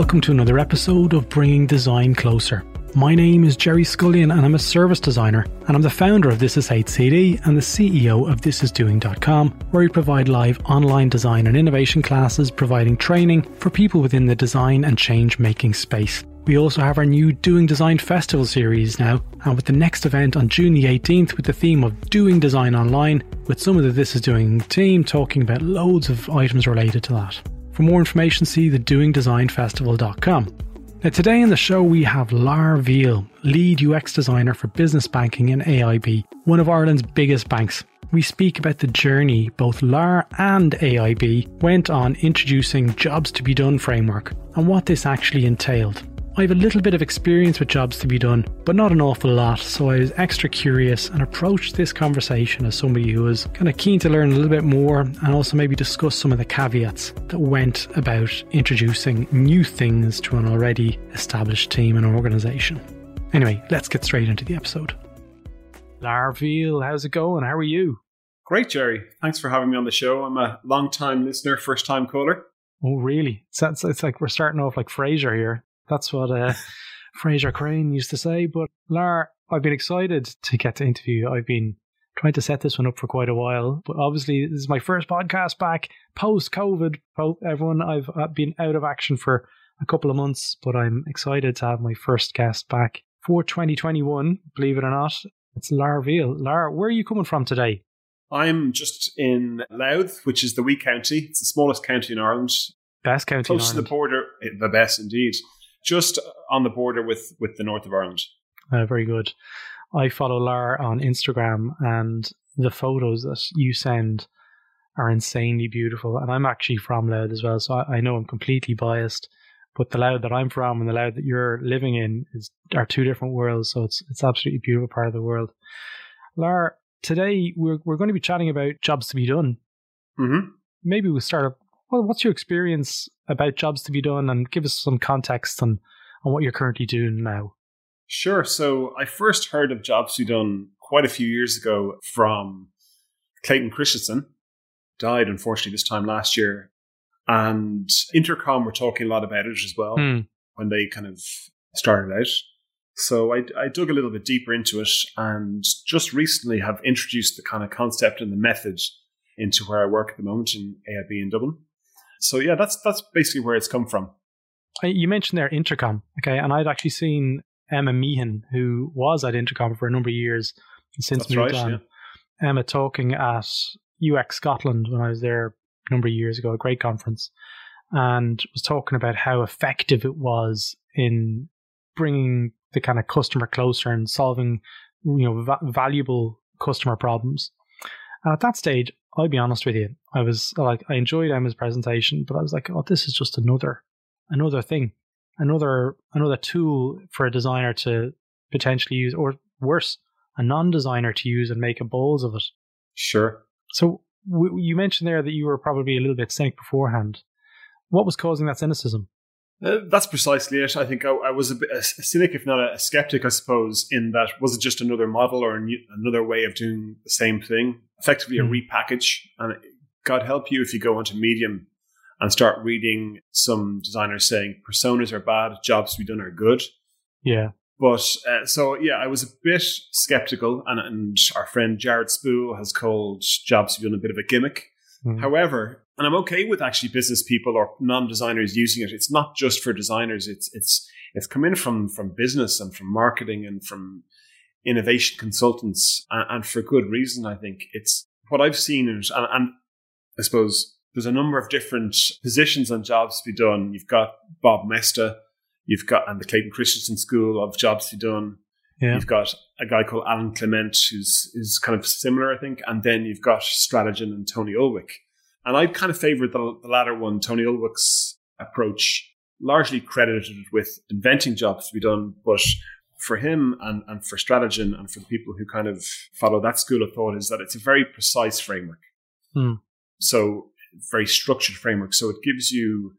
Welcome to another episode of Bringing Design Closer. My name is Gerry Scullion and I'm a service designer and I'm the founder of This Is HCD and the CEO of ThisIsDoing.com where we provide live online design and innovation classes providing training for people within the design and change making space. We also have our new Doing Design Festival series now, and with the next event on June the 18th with the theme of Doing Design Online, with some of the This Is Doing team talking about loads of items related to that. For more information, see the doingdesignfestival.com. Now, today in the show, we have Lar Veal, lead UX designer for business banking in AIB, one of Ireland's biggest banks. We speak about the journey both Lar and AIB went on introducing Jobs to be Done framework and what this actually entailed. I have a little bit of experience with jobs to be done, but not an awful lot, so I was extra curious and approached this conversation as somebody who was kind of keen to learn a little bit more and also maybe discuss some of the caveats that went about introducing new things to an already established team and organization. Anyway, let's get straight into the episode. Lar Veal, how's it going? How are you? Great, Gerry. Thanks for having me on the show. I'm a long time listener, first time caller. Oh, really? It's, it's like we're starting off like Frasier here. That's what uh, Frasier Crane used to say. But Lar, I've been excited to get to interview you. I've been trying to set this one up for quite a while, but obviously this is my first podcast back post COVID. Everyone, I've been out of action for a couple of months, but I'm excited to have my first guest back for 2021. Believe it or not, it's Lar Veal. Lar, where are you coming from today? I'm just in Louth, which is the wee county. It's the smallest county in Ireland. Best county Close to the border. The best indeed just on the border with with the north of Ireland. Uh, very good. I follow Lar on Instagram, and the photos that you send are insanely beautiful. And I'm actually from Louth as well, so I, I know I'm completely biased. But the Louth that I'm from and the Louth that you're living in is are two different worlds. So it's it's absolutely beautiful part of the world. Lar, today we're we're going to be chatting about jobs to be done. Mm-hmm. Maybe we'll start well, what's your experience about jobs to be done and give us some context on, on what you're currently doing now? Sure. So I first heard of jobs to be done quite a few years ago from Clayton Christensen, died unfortunately this time last year. And Intercom were talking a lot about it as well hmm. when they kind of started out. So I, I dug a little bit deeper into it and just recently have introduced the kind of concept and the method into where I work at the moment in AIB in Dublin. So yeah, that's that's basically where it's come from. Uh, you mentioned there Intercom, okay, and I'd actually seen Emma Meehan, who was at Intercom for a number of years, and since that's moved right, on. Yeah. Emma talking at UX Scotland when I was there a number of years ago, a great conference, and was talking about how effective it was in bringing the kind of customer closer and solving, you know, va- valuable customer problems. And at that stage, I'll be honest with you. I was like, I enjoyed Emma's presentation, but I was like, oh, this is just another, another thing, another, another tool for a designer to potentially use, or worse, a non-designer to use and make a balls of it. Sure. So w- you mentioned there that you were probably a little bit cynic beforehand. What was causing that cynicism? Uh, that's precisely it. I think I, I was a, bit, a cynic, if not a, skeptic, I suppose, in that was it just another model or new, another way of doing the same thing, effectively a Mm. repackage. And God help you if you go onto Medium and start reading some designers saying personas are bad, jobs to be done are good. Yeah. But uh, so yeah, I was a bit skeptical, and, and our friend Jared Spool has called jobs to be done a bit of a gimmick. Mm. However, and I'm okay with actually business people or non-designers using it. It's not just for designers. It's it's it's come in from from business and from marketing and from innovation consultants, and, and for good reason. I think it's what I've seen, and, and I suppose there's a number of different positions on jobs to be done. You've got Bob Moesta, you've got and the Clayton Christensen School of Jobs to be done. Yeah. You've got a guy called Alan Klement, who's is kind of similar, I think, and then you've got Strategyn and Tony Ulwick. And I kind of favoured the, the latter one, Tony Ulwick's approach, largely credited with inventing jobs to be done, but for him and, and for Strategyn and for the people who kind of follow that school of thought is that it's a very precise framework. Hmm. So very structured framework. So it gives you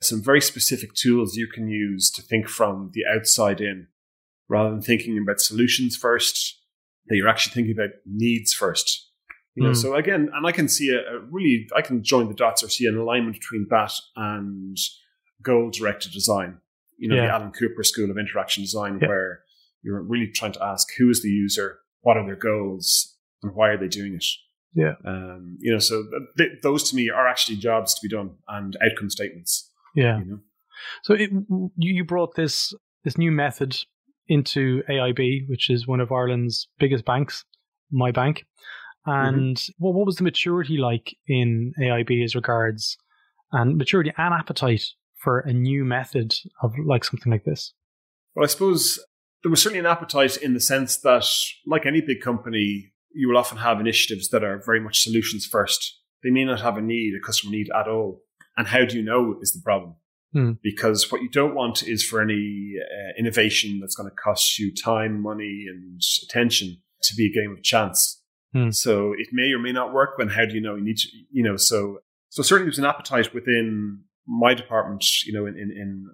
some very specific tools you can use to think from the outside in rather than thinking about solutions first, that you're actually thinking about needs first. You know, mm. so again, and I can see a, a, really, I can join the dots or see an alignment between that and goal directed design. You know, yeah. the Alan Cooper School of Interaction Design, yeah. where you're really trying to ask who is the user, what are their goals, and why are they doing it? Yeah. Um, you know, so th- those to me are actually jobs to be done and outcome statements. Yeah. You know? So it, you brought this this new method into AIB, which is one of Ireland's biggest banks, my bank. Mm-hmm. And mm-hmm. what, what was the maturity like in AIB as regards and maturity and appetite for a new method of like something like this? Well, I suppose there was certainly an appetite in the sense that, like any big company, you will often have initiatives that are very much solutions first. They may not have a need, a customer need at all. And how do you know is the problem? Hmm. Because what you don't want is for any uh, innovation that's going to cost you time, money, and attention to be a game of chance. Hmm. So it may or may not work. But how do you know? You need to, you know, so so certainly there's an appetite within my department, you know, in in, in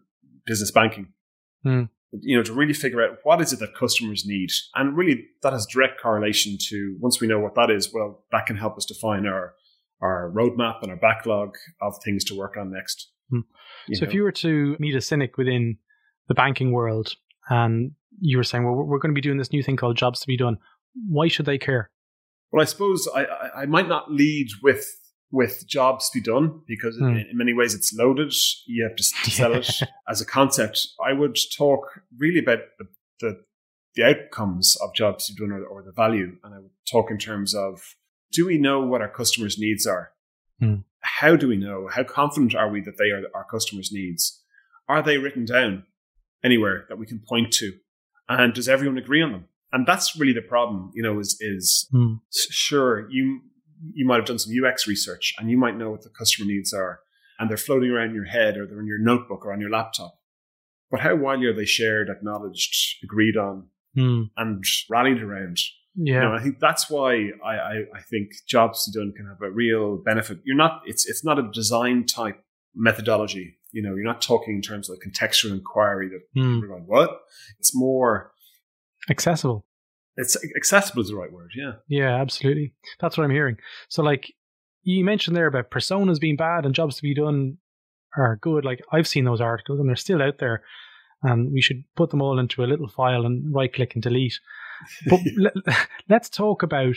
business banking, hmm. you know, to really figure out what is it that customers need, and really that has direct correlation to once we know what that is, well, that can help us define our our roadmap and our backlog of things to work on next. Hmm. So, know. if you were to meet a cynic within the banking world, and you were saying, "Well, we're going to be doing this new thing called jobs to be done," why should they care? Well, I suppose I, I, I might not lead with with jobs to be done because in, in, many ways it's loaded. You have to sell it as a concept. I would talk really about the, the, the outcomes of jobs to be done or, or, the value, and I would talk in terms of do we know what our customers' needs are? Mm. How do we know? How confident are we that they are our customers' needs? Are they written down anywhere that we can point to? And does everyone agree on them? And that's really the problem, you know, is, is mm. sure, you, you might have done some UX research and you might know what the customer needs are and they're floating around your head or they're in your notebook or on your laptop. But how widely are they shared, acknowledged, agreed on, mm. and rallied around? Yeah, you know, I think that's why I, I, I think jobs to done can have a real benefit. You're not it's it's not a design type methodology. You know, you're not talking in terms of contextual inquiry that mm. we're going, what? It's more accessible. It's accessible is the right word, yeah. Yeah, absolutely. That's what I'm hearing. So like you mentioned there about personas being bad and jobs to be done are good. Like I've seen those articles and they're still out there. And we should put them all into a little file and right click and delete. But let, let's talk about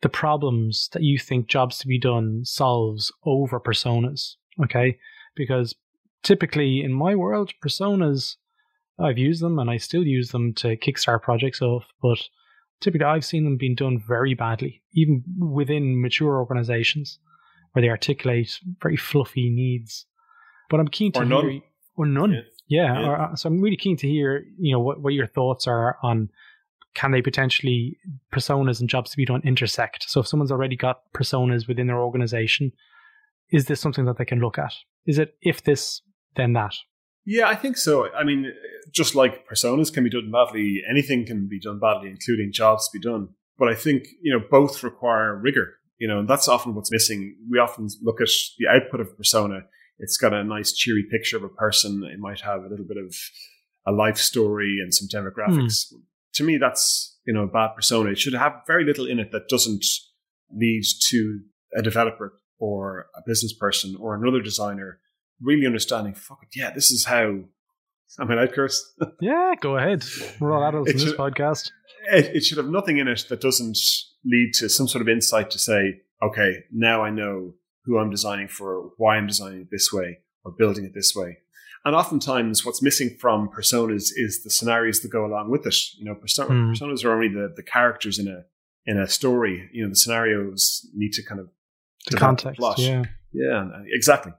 the problems that you think jobs to be done solves over personas. Okay. Because typically in my world, personas, I've used them and I still use them to kickstart projects off, but typically I've seen them being done very badly, even within mature organizations where they articulate very fluffy needs. But I'm keen to or hear, none. or none. Yeah. yeah. yeah. Or, uh, so I'm really keen to hear, you know, what, what your thoughts are on can they potentially personas and jobs to be done intersect? So if someone's already got personas within their organization, is this something that they can look at? Is it if this, then that? Yeah, I think so. I mean, just like personas can be done badly, anything can be done badly, including jobs to be done. But I think, you know, both require rigor, you know, and that's often what's missing. We often look at the output of a persona. It's got a nice cheery picture of a person. It might have a little bit of a life story and some demographics. Mm to me, that's, you know, a bad persona. It should have very little in it that doesn't lead to a developer or a business person or another designer really understanding, fuck it, yeah, this is how. I mean, I'd curse. yeah, go ahead. We're all adults it in should, this podcast. It, it should have nothing in it that doesn't lead to some sort of insight to say, okay, now I know who I'm designing for, why I'm designing it this way, or building it this way. And oftentimes, what's missing from personas is the scenarios that go along with it. You know, mm. personas are only the, the characters in a in a story. You know, the scenarios need to kind of the context. plot. Yeah. Yeah, exactly.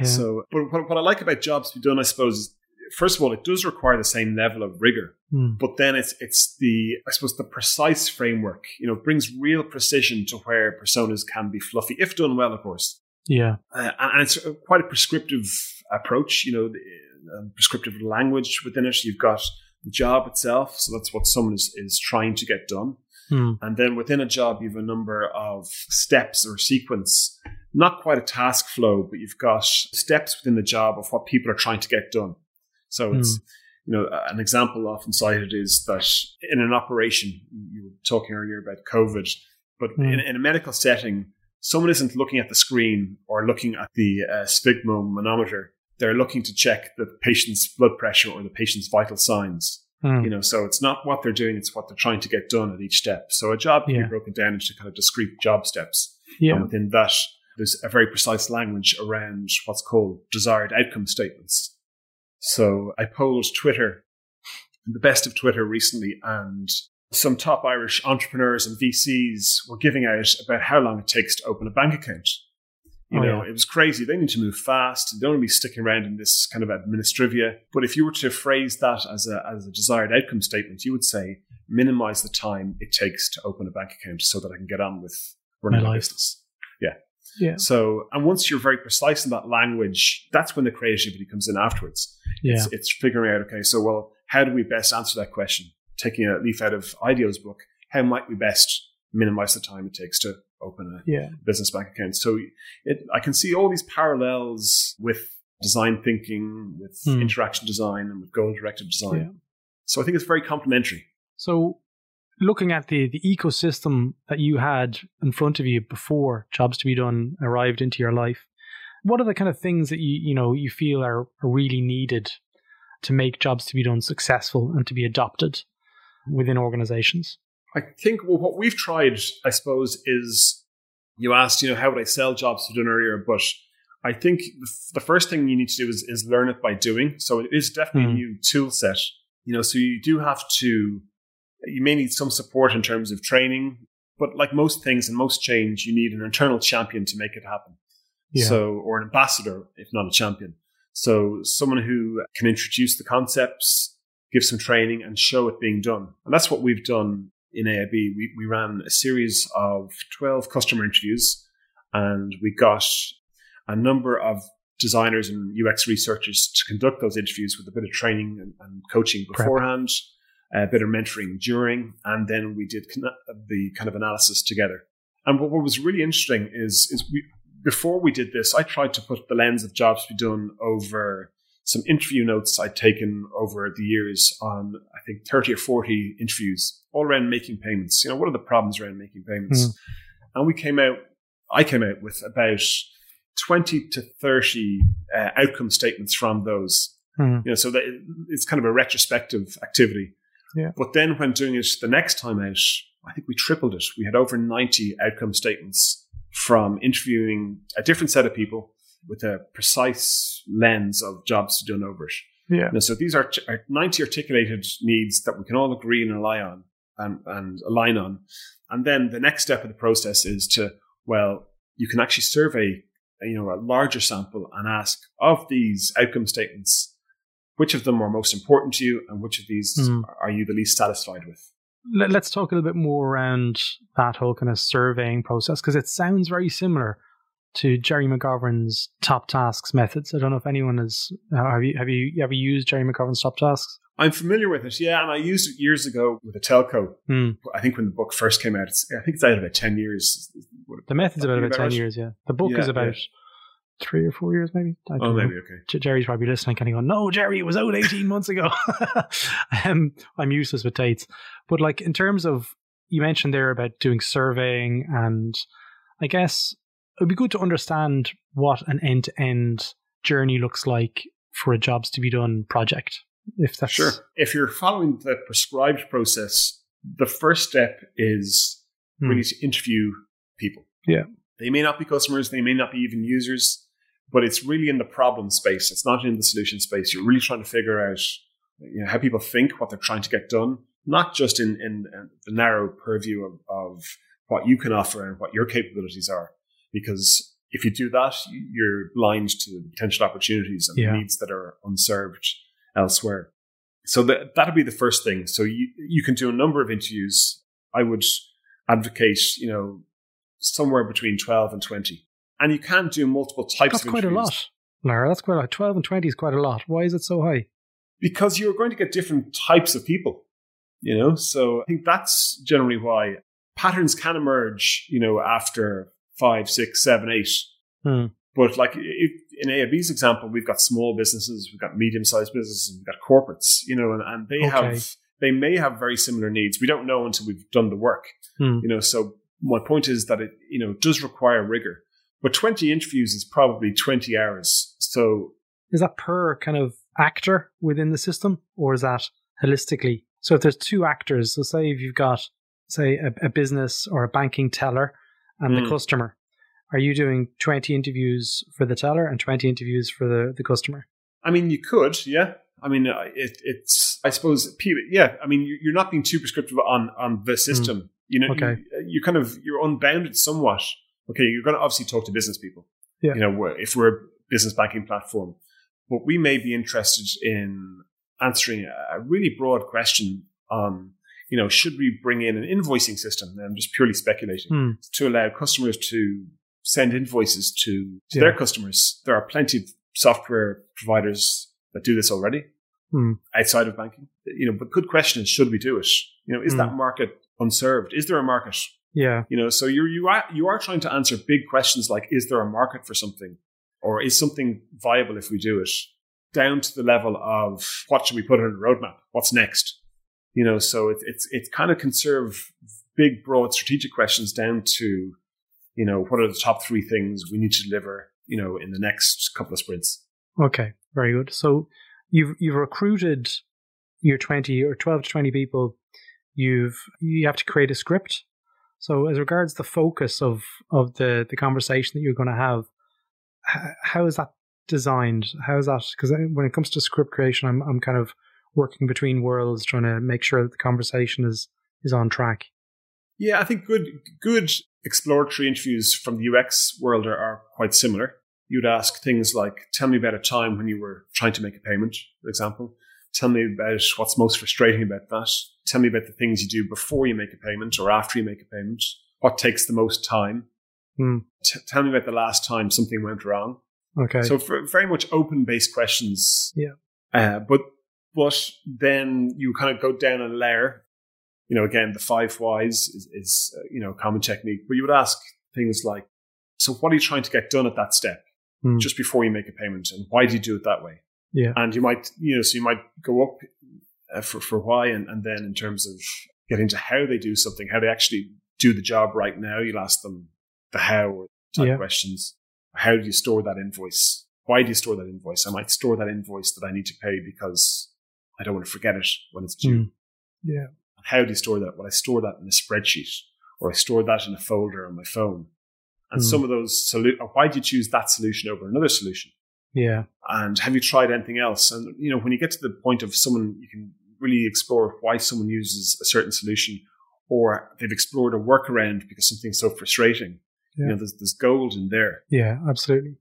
yeah. So, but what, what I like about jobs to be done, I suppose, is first of all, it does require the same level of rigor. Hmm. But then it's it's the I suppose the precise framework. You know, brings real precision to where personas can be fluffy, if done well, of course. yeah. Uh, and it's quite a prescriptive approach. You know, the, uh, prescriptive language within it. You've got the job itself, so that's what someone is, is trying to get done. Hmm. And then within a job, you have a number of steps or sequence, not quite a task flow, but you've got steps within the job of what people are trying to get done. So it's, you know, an example often cited is that in an operation, you were talking earlier about COVID, but Mm. in, in a medical setting, someone isn't looking at the screen or looking at the uh, sphygmomanometer. They're looking to check the patient's blood pressure or the patient's vital signs Hmm. you know so it's not what they're doing it's what they're trying to get done at each step so a job can Yeah. be broken down into kind of discrete job steps yeah. and within that there's a very precise language around what's called desired outcome statements so i polled twitter the best of twitter recently and some top irish entrepreneurs and vcs were giving out about how long it takes to open a bank account you Oh, know, yeah. it was crazy. They need to move fast. They don't want to be sticking around in this kind of administrivia. But if you were to phrase that as a, as a desired outcome statement, you would say, minimize the time it takes to open a bank account so that I can get on with running My business. Yeah. So, and once you're very precise in that language, that's when the creativity comes in afterwards. Yeah. It's, it's figuring out, okay, so, well, how do we best answer that question? Taking a leaf out of IDEO's book, how might we best minimize the time it takes to open a Yeah. business bank account. So it, I can see all these parallels with design thinking, with Hmm. interaction design, and with goal directed design. Yeah. So I think it's very complementary. So, looking at the the ecosystem that you had in front of you before jobs to be done arrived into your life, what are the kind of things that you you know you feel are, are really needed to make jobs to be done successful and to be adopted within organizations? I think well, what we've tried, I suppose, is you asked, you know, how would I sell jobs to Be done earlier? But I think the, first thing you need to do is, is learn it by doing. So it is definitely Hmm. a new tool set. You know, so you do have to, you may need some support in terms of training, but like most things and most change, you need an internal champion to make it happen. Yeah. So, or an ambassador, if not a champion. So someone who can introduce the concepts, give some training and show it being done. And that's what we've done in AIB. We, we ran a series of 12 customer interviews and we got a number of designers and UX researchers to conduct those interviews with a bit of training and, and coaching Prep. A bit of mentoring during, and then we did the kind of analysis together. And what, was really interesting is, is we, before we did this, I tried to put the lens of jobs to be done over some interview notes I'd taken over the years on, I think, 30 or 40 interviews, all around making payments. You know, what are the problems around making payments? Mm. And we came out, I came out with about 20 to 30 uh, outcome statements from those. Hmm. You know, so that it's kind of a retrospective activity. Yeah. But then when doing it the next time out, I think we tripled it. We had over 90 outcome statements from interviewing a different set of people with a precise lens of jobs to done over it. Yeah. Know, so these are, are 90 articulated needs that we can all agree and rely on and, and align on. And then the next step of the process is to, well, you can actually survey, you know, a larger sample and ask of these outcome statements, which of them are most important to you and which of these Mhm. are you the least satisfied with? Let, let's talk a little bit more around that whole kind of surveying process because it sounds very similar to Gerry McGovern's top tasks methods. I don't know if anyone has have you have you ever used Gerry McGovern's top tasks? I'm familiar with it, yeah, and I used it years ago with a telco. Hmm. I think when the book first came out, it's, I think it's out about 10 years. The method's about About about ten years. Yeah, the book Yeah, is about three or four years, maybe. I Oh, don't know. maybe, okay. Gerry's probably listening, kind of going, "No, Jerry, it was out eighteen months ago." um, I'm useless with dates, but like in terms of you mentioned there about doing surveying, and I guess it'd be good to understand what an end-to-end journey looks like for a jobs to be done project. If that's Sure. If you're following the prescribed process, the first step is Hmm. we need to interview people. Yeah. They may not be customers, they may not be even users, but it's really in the problem space. It's not in the solution space. You're really trying to figure out you know, how people think, what they're trying to get done, not just in, in, in the narrow purview of, of what you can offer and what your capabilities are. because if you do that, you're blind to the potential opportunities and Yeah. needs that are unserved elsewhere. So that that'll be the first thing. So you you can do a number of interviews. I would advocate, you know, somewhere between twelve and twenty, and you can do multiple types. That's of quite a lot, Lara. That's quite a lot. 12 and 20 is quite a lot. Why is it so high? because you're going to get different types of people. You know, so I think that's generally why patterns can emerge. You know, after five, six, seven, eight. Hmm. But like if, in AIB's example, we've got small businesses, we've got medium-sized businesses, and we've got corporates. You know, and, and they Okay. have they may have very similar needs. We don't know until we've done the work. Hmm. You know, so my point is that it you know does require rigor. But twenty interviews is probably twenty hours. So Is that per kind of actor within the system, or is that holistically? So if there's two actors, so say if you've got, say, a, a business or a banking teller and the Mm. customer, are you doing 20 interviews for the teller and 20 interviews for the, the customer? I mean, you could, yeah. I mean, uh, it, it's. I suppose, yeah. I mean, you- you're not being too prescriptive on on the system. You know, Okay. you, you kind of you're unbounded somewhat. Okay, you're going to obviously talk to business people. Yeah. You know, we're- if we're a business banking platform, but we may be interested in answering a really broad question on, you know, should we bring in an invoicing system? And I'm just purely speculating Hmm. to allow customers to send invoices to, to Yeah. their customers. There are plenty of software providers that do this already Hmm. outside of banking. You know, but good question is, should we do it? You know, is Hmm. that market unserved? Is there a market? Yeah. You know, so you're, you are, you are trying to answer big questions like, is there a market for something? Or is something viable if we do it? Down to the level of what should we put on the roadmap? What's next? You know, so it's, it's, it's kind of conserve big, broad strategic questions down to, you know, what are the top three things we need to deliver, you know, in the next couple of sprints? Okay. Very good. So you've you've recruited your 20 or 12 to 20 people. You've you have to create a script. So as regards the focus of of the the conversation that you're going to have, how is that designed? How is that? Because when it comes to script creation, I'm I'm kind of working between worlds, trying to make sure that the conversation is is on track. Yeah, I think good good exploratory interviews from the UX world are, are quite similar. You'd ask things like, "Tell me about a time when you were trying to make a payment," for example. Tell me about what's most frustrating about that. Tell me about the things you do before you make a payment or after you make a payment. What takes the most time? Hmm. T- tell me about the last time something went wrong. Okay. So for very much open based questions. Yeah. Uh, but but then you kind of go down a layer. You know, again, the five whys is, is uh, you know a common technique. But you would ask things like, so what are you trying to get done at that step Hmm. just before you make a payment, and why do you do it that way? Yeah. And you might you know so you might go up uh, for for why, and, and then in terms of getting to how they do something, how they actually do the job right now, you'll ask them the how type Yeah. questions. How do you store that invoice? Why do you store that invoice? I might store that invoice that I need to pay because I don't want to forget it when it's due. Hmm. Yeah. How do you store that? Well, I store that in a spreadsheet or I store that in a folder on my phone. And Hmm. some of those, solu- why do you choose that solution over another solution? Yeah. And have you tried anything else? And, you know, when you get to the point of someone, you can really explore why someone uses a certain solution or they've explored a workaround because something's so frustrating. You know, there's, there's gold in there. Yeah, absolutely.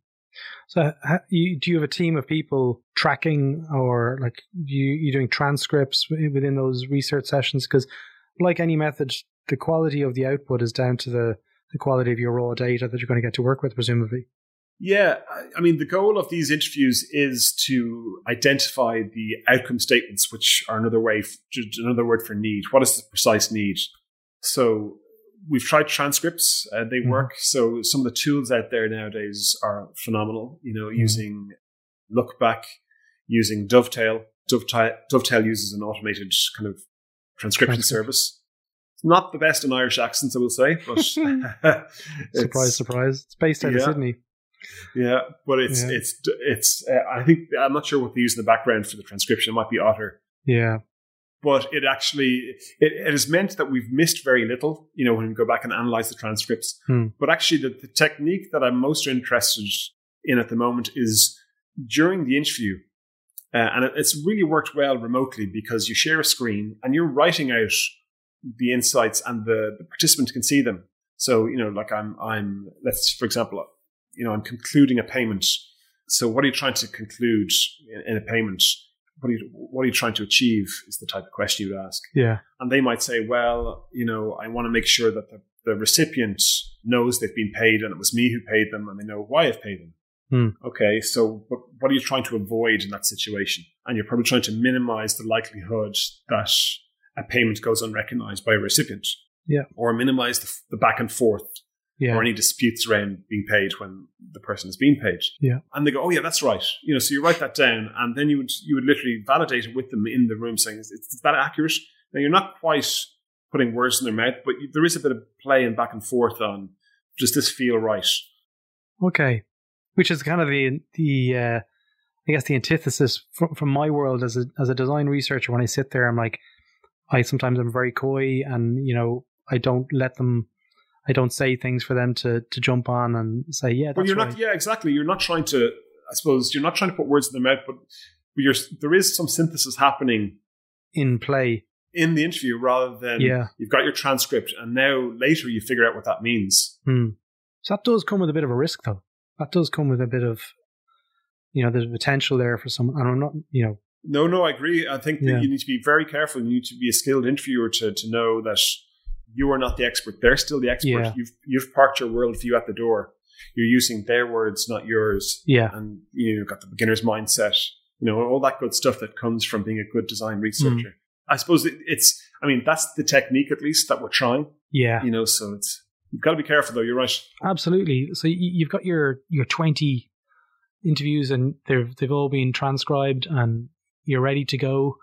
So, ha, you, do you have a team of people tracking, or like you you doing transcripts within those research sessions? Because, like any method, the quality of the output is down to the the quality of your raw data that you're going to get to work with, presumably. Yeah, I- mean, the goal of these interviews is to identify the outcome statements, which are another way, another word for need. What is the precise need? So we've tried transcripts; uh, they Mhm. work. So some of the tools out there nowadays are phenomenal. You know, using Lookback, using Dovetail. Dovetail, Dovetail uses an automated kind of transcription Transcript. service. It's not the best in Irish accents, I will say, but Surprise, surprise! It's based out of Sydney. Yeah, but it's Yeah. it's it's. Uh, I think I'm not sure what they use in the background for the transcription. It might be Otter, Yeah, but it actually it, it has meant that we've missed very little. You know, when we go back and analyze the transcripts. Hmm. But actually, the, the technique that I'm most interested in at the moment is during the interview, uh, and it, it's really worked well remotely because you share a screen and you're writing out the insights, and the, the participant can see them. So, you know, like I'm, I'm, let's, for example, you know, I'm concluding a payment. So what are you trying to conclude in, in a payment? What are, you, what are you trying to achieve is the type of question you would ask. Yeah. And they might say, well, you know, I want to make sure that the, the recipient knows they've been paid and it was me who paid them and they know why I've paid them. Hmm. Okay, so what, what are you trying to avoid in that situation? And you're probably trying to minimize the likelihood that a payment goes unrecognized by a recipient. Yeah. Or minimize the, the back and forth Yeah. or any disputes around being paid when the person is being paid. Yeah. And they go, oh yeah, that's right. You know, so you write that down, and then you would you would literally validate it with them in the room, saying, is, is that accurate? Now you're not quite putting words in their mouth, but you, there is a bit of play and back and forth on does this feel right? Okay, which is kind of the the uh, I guess the antithesis from, from my world as a as a design researcher. When I sit there, I'm like, I sometimes I'm very coy, and you know, I don't let them, I don't say things for them to to jump on and say, yeah, that's Well, you're right. not. Yeah, exactly. You're not trying to. I suppose you're not trying to put words in their mouth, but you're, there is some synthesis happening in play. in the interview rather than Yeah. you've got your transcript and now later you figure out what that means. Hmm. So that does come with a bit of a risk, though. That does come with a bit of, you know, there's potential there for some. And I'm not, you know, No, no, I agree. I think that Yeah. you need to be very careful. You need to be a skilled interviewer to, to know that you are not the expert. They're still the expert. Yeah. You've you've parked your worldview at the door. You're using their words, not yours. yeah, And you've got the beginner's mindset. You know, all that good stuff that comes from being a good design researcher. Mm. I suppose it, it's, I mean, that's the technique at least that we're trying, yeah, you know, so it's, you've got to be careful though. You're right. absolutely. So you've got your your 20 interviews, and they've they've all been transcribed, and you're ready to go.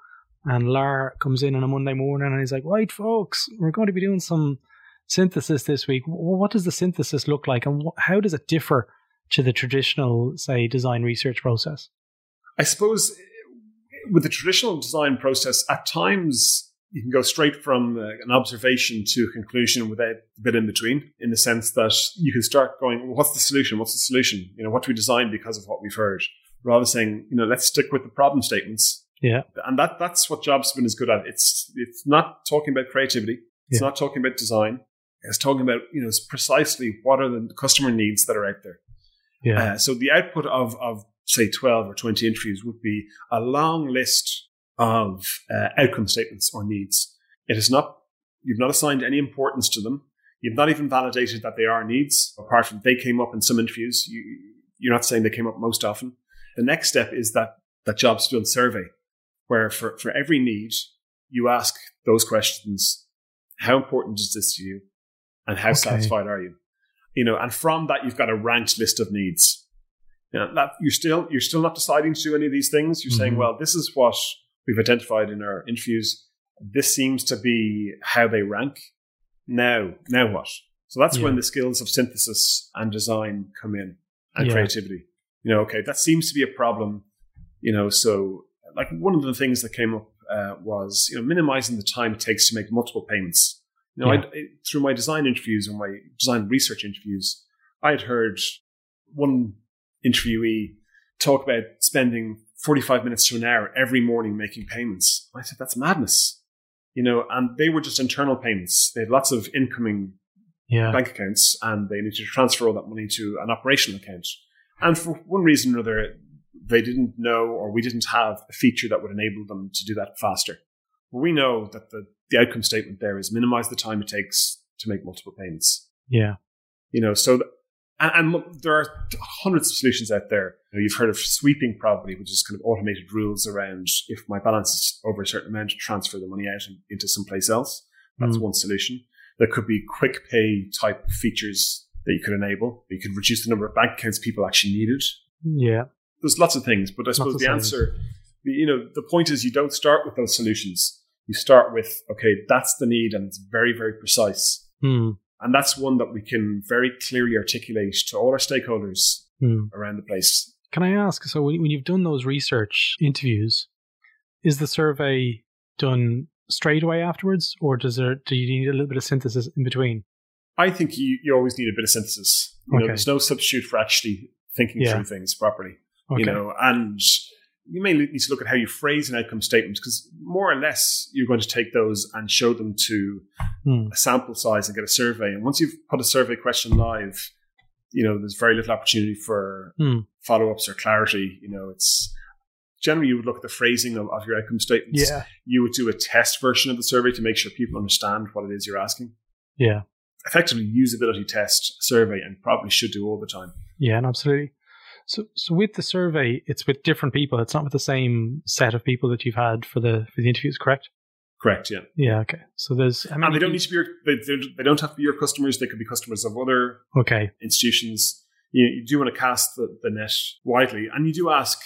And Lar comes in on a Monday morning, and he's like, "Right, folks, we're going to be doing some synthesis this week. What does the synthesis look like, and how does it differ to the traditional, say, design research process?" I suppose with the traditional design process, at times you can go straight from uh, an observation to a conclusion without a bit in between, in the sense that you can start going, what's the solution? What's the solution? You know, what do we design because of what we've heard? Rather than saying, you know, let's stick with the problem statements. Yeah. And that that's what JobSpin is good at. It's it's not talking about creativity. It's Yeah. not talking about design. It's talking about, you know, precisely what are the customer needs that are out there. Yeah, Uh, so the output of, of say 12 or 20 interviews would be a long list of uh, outcome statements or needs. It is not, you've not assigned any importance to them. You've not even validated that they are needs, apart from they came up in some interviews. You, you're not saying they came up most often. The next step is that, that job still survey, where for, for every need, you ask those questions. How important is this to you? And how Okay. satisfied are you? You know, and from that, you've got a ranked list of needs. You know, that you're still you're still not deciding to do any of these things. You're saying, Mhm. well, this is what we've identified in our interviews. This seems to be how they rank. Now, now what? So that's Yeah. when the skills of synthesis and design come in, and Yeah. creativity. You know, okay, that seems to be a problem. You know, so like one of the things that came up uh, was you know minimizing the time it takes to make multiple payments. You know, Yeah. I, through my design interviews and my design research interviews, I had heard one interviewee talk about spending 45 minutes to an hour every morning making payments. I said, that's madness. You know, and they were just internal payments. They had lots of incoming yeah, bank accounts and they needed to transfer all that money to an operational account. And for one reason or another, they didn't know or we didn't have a feature that would enable them to do that faster. We know that the, the outcome statement there is minimize the time it takes to make multiple payments. yeah, You know, so th- and, and there are hundreds of solutions out there. You know, you've heard of sweeping probably, which is kind of automated rules around if my balance is over a certain amount, transfer the money out in- into someplace else. That's Mm. one solution. There could be quick pay type features that you could enable. You could reduce the number of bank accounts people actually needed. yeah, There's lots of things, but I suppose the things. answer, you know, the point is you don't start with those solutions. You start with, okay, that's the need and it's very, very precise. Hmm. And that's one that we can very clearly articulate to all our stakeholders Hmm. around the place. Can I ask? So when, you've done those research interviews, is the survey done straight away afterwards, or does there do you need a little bit of synthesis in between? I think you, you always need a bit of synthesis. You know, there's no substitute for actually thinking Yeah. through things properly. Okay. You know, and you may need to look at how you phrase an outcome statement because more or less you're going to take those and show them to Hmm. a sample size and get a survey. And once you've put a survey question live, you know, there's very little opportunity for Hmm. follow ups or clarity. You know, it's generally you would look at the phrasing of, of your outcome statements. Yeah. You would do a test version of the survey to make sure people understand what it is you're asking. Yeah. Effectively, usability test survey and probably should do all the time. Yeah, and absolutely. So, so with the survey, it's with different people. It's not with the same set of people that you've had for the for the interviews, correct? Correct. Yeah. Yeah. Okay. So there's. How And they don't need to be your, they, they- they don't have to be your customers. They could be customers of other Okay. institutions. You, you do want to cast the, the net widely, and you do ask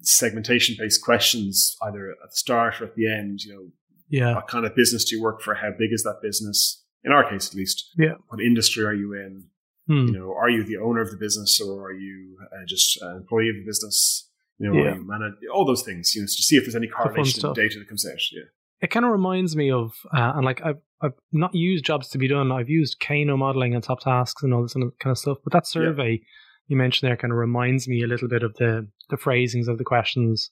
segmentation based questions either at the start or at the end. You know, Yeah. what kind of business do you work for? How big is that business? In our case, at least. Yeah. What industry are you in? Hmm. You know, are you the owner of the business or are you uh, just an employee of the business? You know, Yeah. you manage all those things? You know, to see if there's any correlation the data that comes out. Yeah. It kind of reminds me of, uh, and like I've I've not used jobs to be done. I've used Kano modeling and top tasks and all this kind of stuff. But that survey you mentioned there kind of reminds me a little bit of the the phrasings of the questions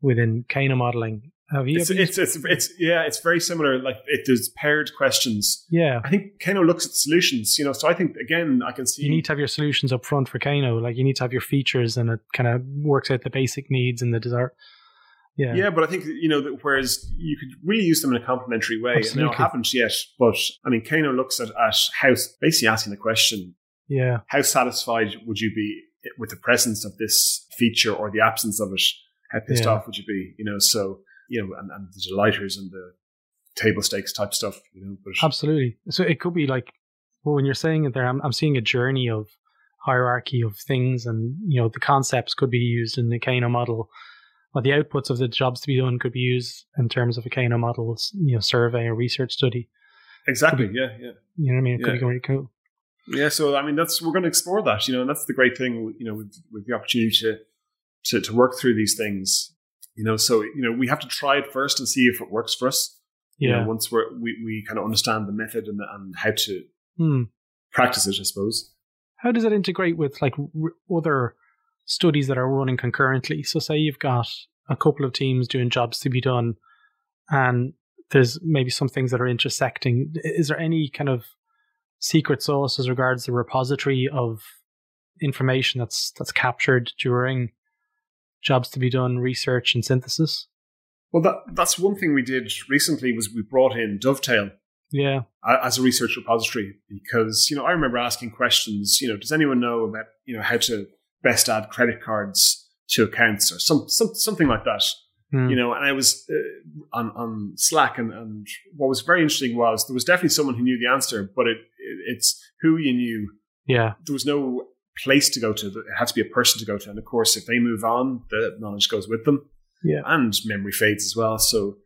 within Kano modeling. Have you? It's, it's, it's, it's, yeah, it's very similar. Like it, there's paired questions. yeah. I think Kano looks at the solutions, you know, so I think again, I can see. You need to have your solutions up front for Kano. Like you need to have your features, and it kind of works out the basic needs and the desire. Yeah. yeah, but I think, you know, that whereas you could really use them in a complementary way. And Absolutely. I haven't yet, but I mean, Kano looks at, at how, basically asking the question, Yeah. how satisfied would you be with the presence of this feature or the absence of it? How pissed Yeah. off would you be? You know, so, you know, and, and the delighters and the table stakes type stuff, you know, but Absolutely. So it could be like, well, when you're saying it there, I'm, I'm seeing a journey of hierarchy of things, and you know the concepts could be used in the Kano model, or the outputs of the jobs to be done could be used in terms of a Kano model, you know, survey or research study. exactly. Yeah. Yeah. You know what I mean? It could Yeah. be really cool. Yeah, so I mean, that's we're going to explore that, you know, and that's the great thing, you know, with, with the opportunity to, to to work through these things, you know. So you know, we have to try it first and see if it works for us. You Yeah. know, once we're, we we kind of understand the method and and how to Hmm. practice it, I suppose. How does it integrate with like r- other studies that are running concurrently? So, say you've got a couple of teams doing jobs to be done, and there's maybe some things that are intersecting. Is there any kind of secret sauce as regards the repository of information that's that's captured during jobs to be done, research and synthesis? Well, that that's one thing we did recently was we brought in Dovetail Yeah, as a research repository because you know I remember asking questions. You know, does anyone know about you know how to best add credit cards to accounts or some, some something like that? Hmm. you know, and I was uh, on on Slack, and, and what was very interesting was there was definitely someone who knew the answer, but it, it it's who you knew. yeah, There was no place to go to; it had to be a person to go to, and of course, if they move on, the knowledge goes with them, Yeah. and memory fades as well. So,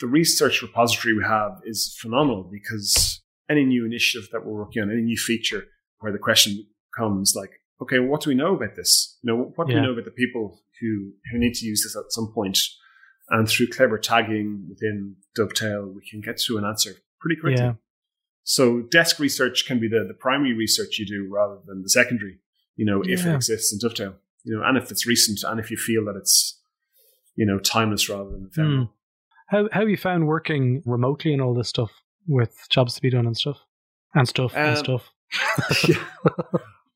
the research repository we have is phenomenal because any new initiative that we're working on, any new feature, where the question comes like, okay, what do we know about this? You know, what do Yeah. we know about the people who who need to use this at some point? And through clever tagging within Dovetail, we can get to an answer pretty quickly. Yeah. So desk research can be the, the primary research you do rather than the secondary, you know, if it exists in Dovetail. You know, and if it's recent and if you feel that it's, you know, timeless rather than ephemeral. Hmm. How how have you found working remotely and all this stuff with jobs to be done and stuff and stuff and Um, stuff? Yeah.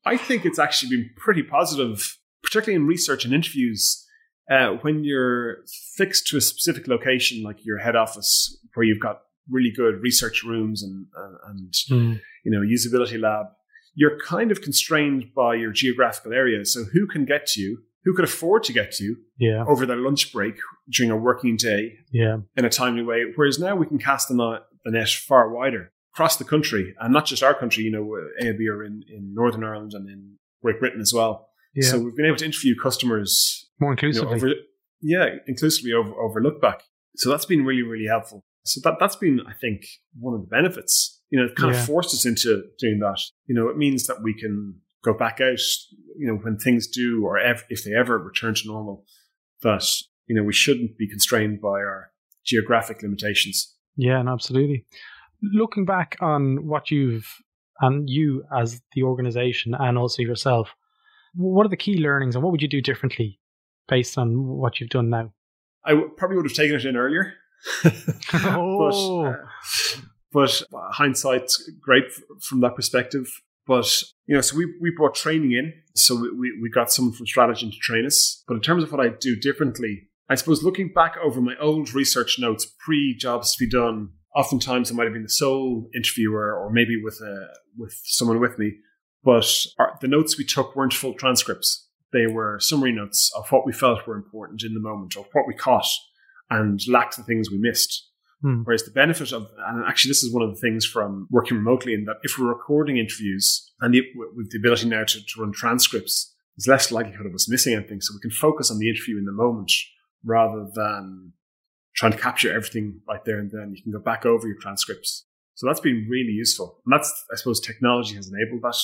I think it's actually been pretty positive, particularly in research and interviews. Uh, when you're fixed to a specific location, like your head office, where you've got really good research rooms and and, and Hmm. you know usability lab, you're kind of constrained by your geographical area. So who can get to you? Who can afford to get to you Yeah, over their lunch break during a working day yeah, in a timely way. Whereas now we can cast the net, the net far wider across the country, and not just our country. You know, AIB are in, in Northern Ireland and in Great Britain as well. yeah. So we've been able to interview customers, More you know, inclusively. over, yeah, inclusively over over Lookback. So that's been really really helpful. So that that's been, I think, one of the benefits. You know, it kind Yeah. of forced us into doing that. You know, it means that we can go back out. You know, when things do or ev- if they ever return to normal, that you know we shouldn't be constrained by our geographic limitations. Yeah, and absolutely. Looking back on what you've and you as the organization and also yourself, what are the key learnings and what would you do differently based on what you've done now? I w- probably would have taken it in earlier. oh. but, uh, but hindsight's great from that perspective. But you know, so we, we brought training in, so we, we got someone from Strategyn to train us. But in terms of what I do differently, I suppose looking back over my old research notes pre jobs to be done, oftentimes I might have been the sole interviewer, or maybe with a with someone with me. But our, the notes we took weren't full transcripts; they were summary notes of what we felt were important in the moment, or what we caught, and lacked the things we missed. Hmm. Whereas the benefit of, and actually this is one of the things from working remotely, in that if we're recording interviews and the, with the ability now to, to run transcripts, there's less likelihood of us missing anything. So we can focus on the interview in the moment rather than trying to capture everything right there and then. You can go back over your transcripts. So that's been really useful. And that's, I suppose, technology has enabled that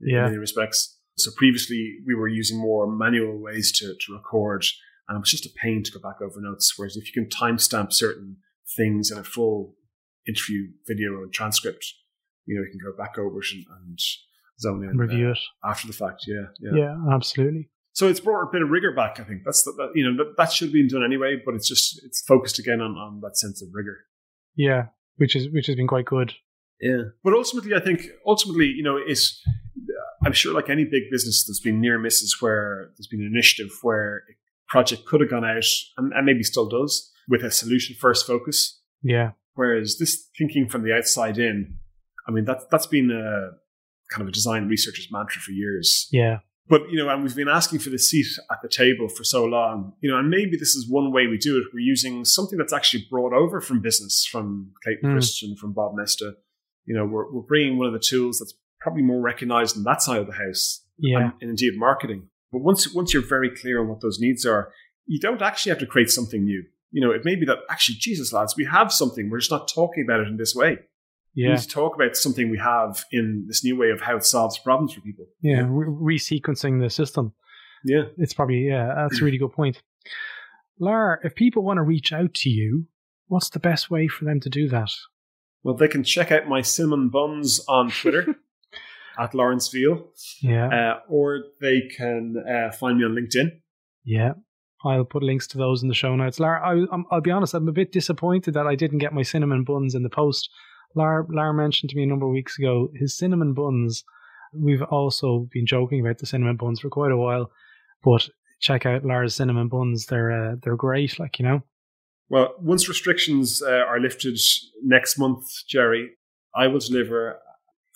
in Yeah. many respects. So previously we were using more manual ways to, to record and it was just a pain to go back over notes. Whereas if you can timestamp certain things in a full interview video and transcript, you know, you can go back over it and, and zone in review uh, it. after the fact. Yeah, yeah, Yeah, absolutely. So it's brought a bit of rigor back. I think that's the, that, you know that, that should have been done anyway, but it's just it's focused again on, on that sense of rigor. Yeah, which is which has been quite good. Yeah. But ultimately, I think ultimately, you know, it's I'm sure like any big business, there's been near misses where there's been an initiative where a project could have gone out and, and maybe still does with a solution first focus. Yeah, Whereas this thinking from the outside in, I mean, that's that's been a kind of a design researcher's mantra for years. yeah, But you know, and we've been asking for the seat at the table for so long. You know, and maybe this is one way we do it. We're using something that's actually brought over from business, from Clayton Mm. Christensen, from Bob Moesta. You know, we're we're bringing one of the tools that's probably more recognized in that side of the house, yeah, and, and indeed marketing. But once once you're very clear on what those needs are, you don't actually have to create something new. You know, it may be that actually, Jesus, lads, we have something. We're just not talking about it in this way. We yeah, need to talk about something we have in this new way of how it solves problems for people. yeah. Re- resequencing the system. Yeah. It's probably yeah. That's a really good point. Lara, if people want to reach out to you, what's the best way for them to do that? Well, they can check out my cinnamon buns on Twitter at Lawrence Veal, Yeah, uh, or they can uh, find me on LinkedIn. yeah. I'll put links to those in the show notes. Lara, I, I'm, I'll be honest, I'm a bit disappointed that I didn't get my cinnamon buns in the post. Lara, Lara mentioned to me a number of weeks ago his cinnamon buns. We've also been joking about the cinnamon buns for quite a while, but check out Lara's cinnamon buns. They're uh, they're great, like you know. Well, once restrictions uh, are lifted next month, Gerry, I will deliver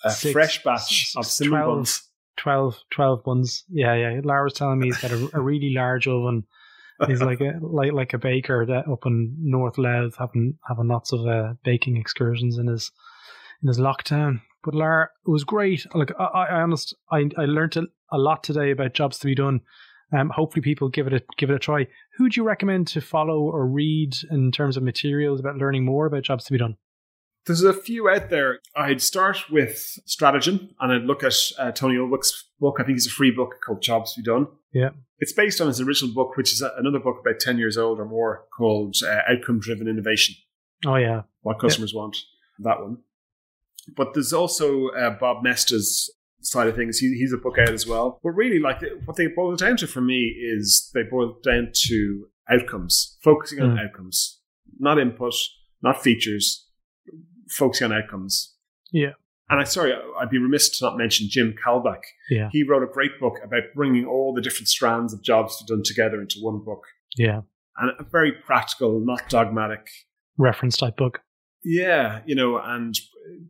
a Six- fresh batch of cinnamon 12. buns. 12, 12 buns. Yeah, yeah. Lara's telling me he's got a, a really large oven. He's like a like like a baker that up in North Louth having having lots of uh, baking excursions in his in his lockdown. But Lara, it was great. Like I, I I honest, I I learned a, a lot today about jobs to be done. Um, hopefully people give it a give it a try. Who do you recommend to follow or read in terms of materials about learning more about jobs to be done? There's a few out there. I'd start with Strategyn and I'd look at uh, Tony Ulwick's book. I think it's a free book called Jobs be Done. Yeah. It's based on his original book, which is a- another book about 10 years old or more called uh, Outcome Driven Innovation Oh yeah, What Customers Want. That one. But there's also uh, Bob Moesta's side of things. He, he's a book out as well. But really, like what they boil down to for me is they boil down to outcomes, focusing on Mm. outcomes, not input, not features, focusing on outcomes. Yeah. And I sorry, I'd be remiss to not mention Jim Kalbach. yeah, He wrote a great book about bringing all the different strands of jobs to be done together into one book, yeah. and a very practical, not dogmatic. Reference type book. Yeah, you know, and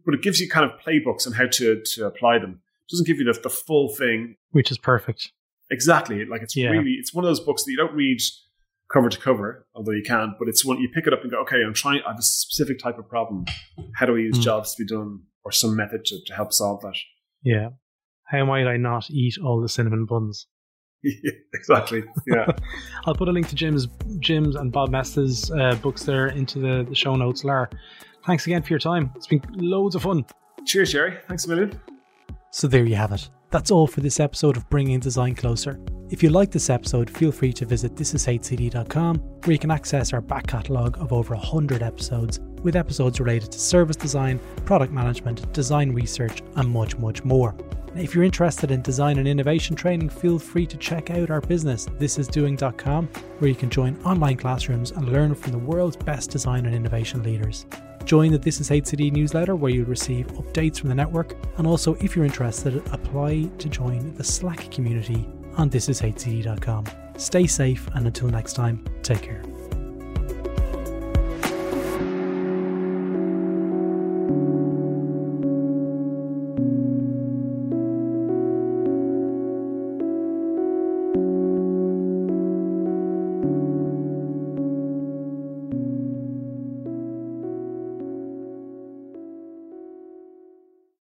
but it gives you kind of playbooks on how to to apply them. It doesn't give you the, the full thing which is perfect. exactly. Like it's Yeah. really it's one of those books that you don't read cover to cover, although you can. But it's one you pick it up and go, okay, I'm trying. I have a specific type of problem. How do I use Mm. jobs to be done, or some method to, to help solve that? Yeah. How might I not eat all the cinnamon buns? exactly. Yeah. I'll put a link to Jim's Jim's and Bob Moesta's uh, books there into the, the show notes, Lar. Thanks again for your time. It's been loads of fun. Cheers, Gerry. Thanks a million. So there you have it. That's all for this episode of Bringing Design Closer. If you like this episode, feel free to visit thisishcd.com where you can access our back catalogue of over 100 episodes with episodes related to service design, product management, design research, and much, much more. If you're interested in design and innovation training, feel free to check out our business, thisisdoing.com, where you can join online classrooms and learn from the world's best design and innovation leaders. Join the This Is HCD newsletter where you'll receive updates from the network, and also, if you're interested, apply to join the Slack community on thisishcd.com. Stay safe, and until next time, take care.